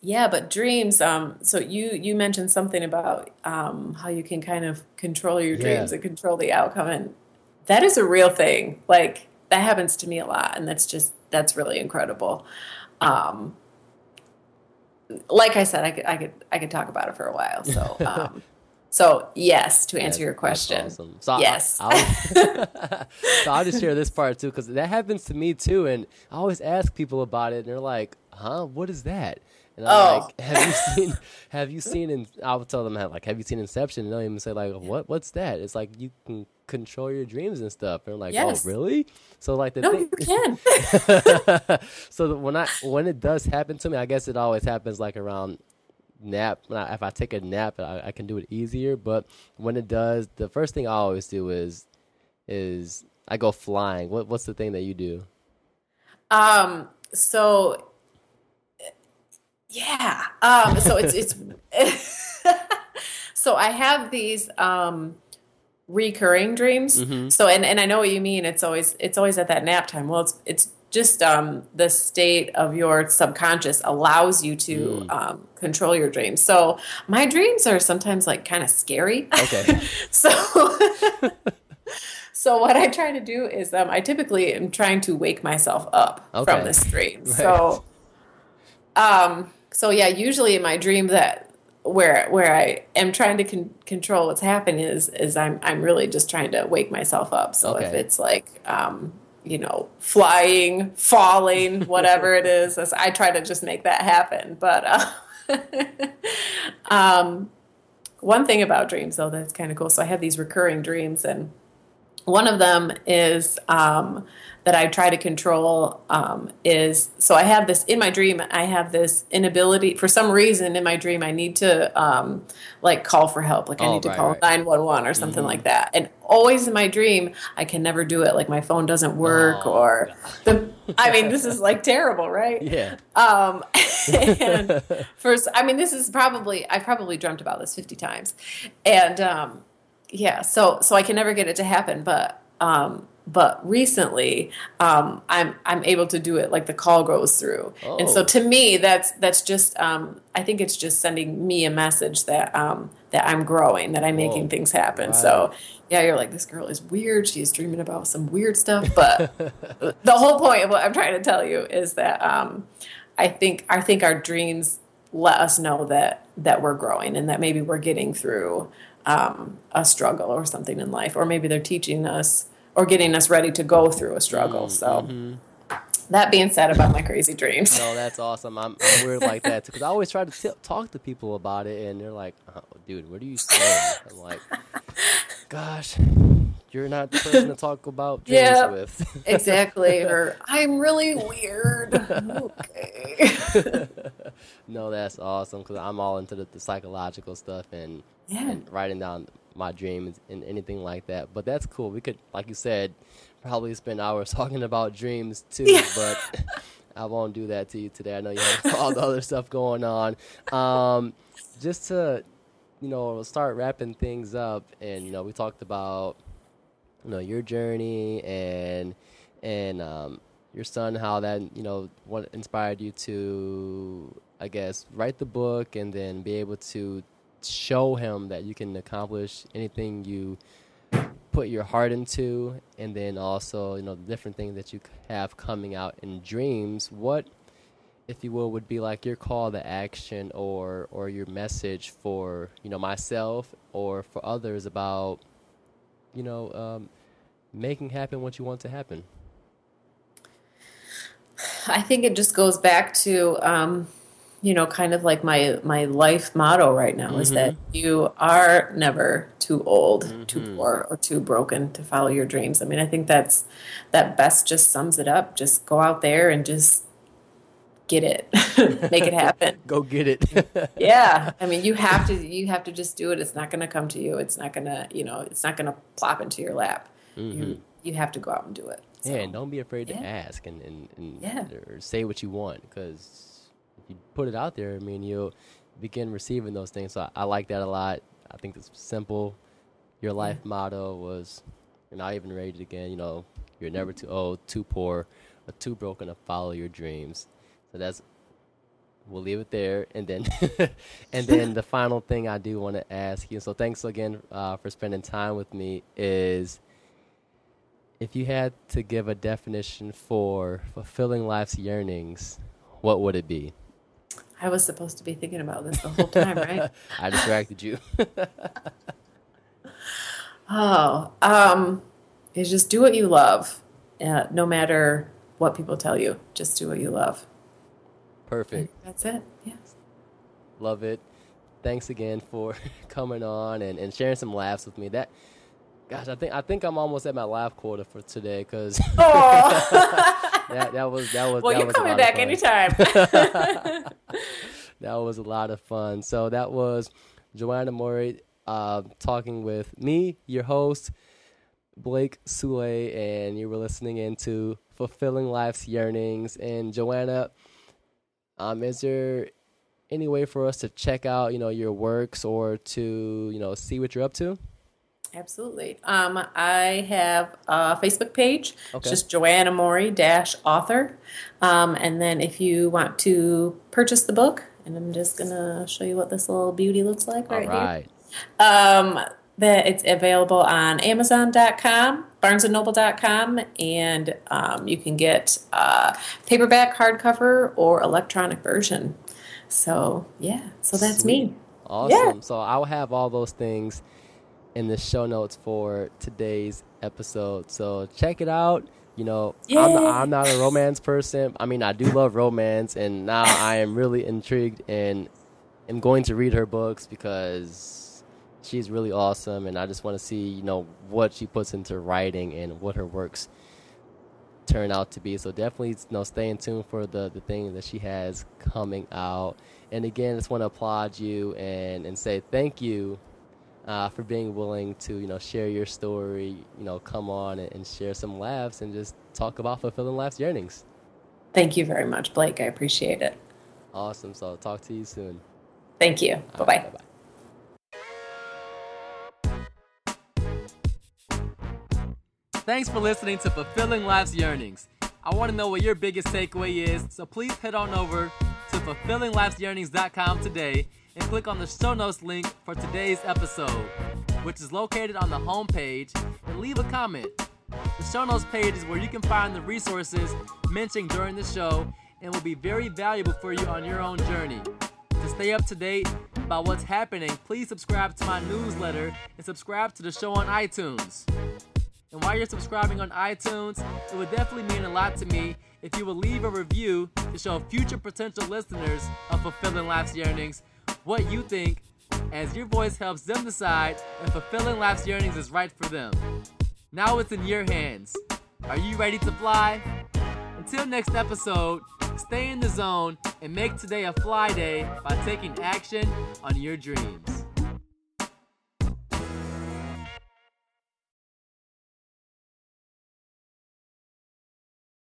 yeah but dreams um so you you mentioned something about um how you can kind of control your Yeah. dreams and control the outcome and that is a real thing like that happens to me a lot and that's just that's really incredible um like i said i could i could i could talk about it for a while so um So yes, to answer your question. Awesome. So yes. I, I so I'll just share this part too because that happens to me too, and I always ask people about it, and they're like, "Huh? What is that?" And I'm Oh. like, "Have you seen? Have you seen?" And I would tell them, "Like, have you seen Inception?" And they'll even say, "Like, what? What's that?" It's like you can control your dreams and stuff. And I'm like, oh, Yes. "Oh, really?" So like the no, thing, you can. so when I when it does happen to me, I guess it always happens like around nap. When I, if I take a nap, I, I can do it easier. But when it does, the first thing I always do is is I go flying. What what's the thing that you do? Um, so yeah. Um, so it's it's so I have these um recurring dreams. Mhm. So and, and I know what you mean. It's always it's always at that nap time. Well it's it's just um, the state of your subconscious allows you to um, control your dreams. So my dreams are sometimes like kind of scary. Okay. so so what I try to do is um, I typically am trying to wake myself up Okay. from this dream. So um so yeah, usually in my dream that where where I am trying to con- control what's happening is is I'm I'm really just trying to wake myself up. So if it's like um you know flying, falling, whatever it is, I try to just make that happen. But uh, um one thing about dreams though that's kind of cool. So I have these recurring dreams and one of them is um, that I try to control um, is so I have this in my dream. I have this inability for some reason in my dream. I need to um, like call for help. Like I Oh, need to right, call nine one one or something like that. And always in my dream, I can never do it. Like my phone doesn't work Oh, or the. I mean, this is like terrible, right? Yeah. Um, and first, I mean, this is probably I probably dreamt about this fifty times, and um, yeah, so so I can never get it to happen, but um, but recently, um, I'm I'm able to do it. Like the call goes through, and so Oh. to me, that's that's just um, I think it's just sending me a message that um, that I'm growing, that I'm making Whoa. things happen. Right. So yeah, you're like this girl is weird. She's dreaming about some weird stuff, but the whole point of what I'm trying to tell you is that um, I think I think our dreams let us know that that we're growing and that maybe we're getting through um, a struggle or something in life, or maybe they're teaching us or getting us ready to go through a struggle. So mm-hmm, mm-hmm. that being said about my crazy dreams, No, that's awesome. I'm, I'm weird like that because I always try to t- talk to people about it, and they're like, oh, "Dude, what are you saying?" I'm like, "Gosh, you're not the person to talk about dreams Yeah. with." exactly. Or I'm really weird. Okay. no, that's awesome because I'm all into the, the psychological stuff and, Yeah. and writing down my dreams and anything like that. But that's cool. We could, like you said, probably spend hours talking about dreams too. Yeah. But I won't do that to you today. I know you have all the other stuff going on. Um, just to, you know, start wrapping things up, and you know, we talked about, you know, your journey and and um, your son, how that you know what inspired you to, I guess, write the book and then be able to show him that you can accomplish anything you put your heart into, and then also you know the different things that you have coming out in dreams. What, if you will, would be like your call to action or or your message for you know myself or for others about you know um, making happen what you want to happen. I think it just goes back to, um, you know, kind of like my my life motto right now is that mm-hmm. you are never too old, too mm-hmm. poor, or too broken to follow your dreams. I mean, I think that's that best just sums it up. Just go out there and just get it, make it happen. Go get it. yeah, I mean, you have to you have to just do it. It's not going to come to you. It's not going to you know. It's not going to plop into your lap. You mm-hmm. you have to go out and do it. So, Yeah, and don't be afraid to ask and, and, and Yeah. or say what you want because you put it out there, I mean, you'll begin receiving those things. So I, I like that a lot. I think it's simple. Your life motto was, and I even rated it again, you know, you're never too old, too poor, or too broken to follow your dreams. So that's, we'll leave it there. And then, and then the final thing I do want to ask you, so thanks again uh, for spending time with me, is if you had to give a definition for fulfilling life's yearnings, what would it be? I was supposed to be thinking about this the whole time, right? I distracted you. Oh, um, is just do what you love, uh, no matter what people tell you. Just do what you love. Perfect. That's it. Yeah. Love it. Thanks again for coming on and, and sharing some laughs with me. That, gosh, I think I think I'm almost at my laugh quota for today because that, that was that was. Well, that you're was coming back anytime. that was a lot of fun. So that was Joanna Murray uh, talking with me, your host, Blake Sule, and you were listening into Fulfilling Life's Yearnings. And Joanna, um, is there any way for us to check out, you know, your works or to, you know, see what you're up to? Absolutely. Um, I have a Facebook page. Okay. It's just Joanna Mori dash author. Um, and then if you want to purchase the book, and I'm just gonna show you what this little beauty looks like right, All right. here. Um, that it's available on Amazon.com, BarnesandNoble.com, and um, you can get uh, paperback, hardcover, or electronic version. So yeah, so that's Sweet. me. Awesome. So I'll have all those things in the show notes for today's episode. So check it out. You know, I'm not, I'm not a romance person. I mean, I do love romance, and now I am really intrigued and am going to read her books because she's really awesome, and I just want to see, you know, what she puts into writing and what her works turn out to be. So definitely, you know, stay in tune for the the thing that she has coming out. And again, I just want to applaud you and and say thank you uh, for being willing to you know share your story. You know, come on and, and share some laughs and just talk about fulfilling life's yearnings. Thank you very much, Blake. I appreciate it. Awesome. So I'll talk to you soon. Thank you. Bye bye. right, bye-bye. Thanks for listening to Fulfilling Life's Yearnings. I want to know what your biggest takeaway is, so please head on over to fulfillinglife'syearnings.com today and click on the show notes link for today's episode, which is located on the homepage, and leave a comment. The show notes page is where you can find the resources mentioned during the show and will be very valuable for you on your own journey. To stay up to date about what's happening, please subscribe to my newsletter and subscribe to the show on iTunes. And while you're subscribing on iTunes, it would definitely mean a lot to me if you would leave a review to show future potential listeners of Fulfilling Life's Yearnings what you think, as your voice helps them decide if Fulfilling Life's Yearnings is right for them. Now it's in your hands. Are you ready to fly? Until next episode, stay in the zone and make today a fly day by taking action on your dreams.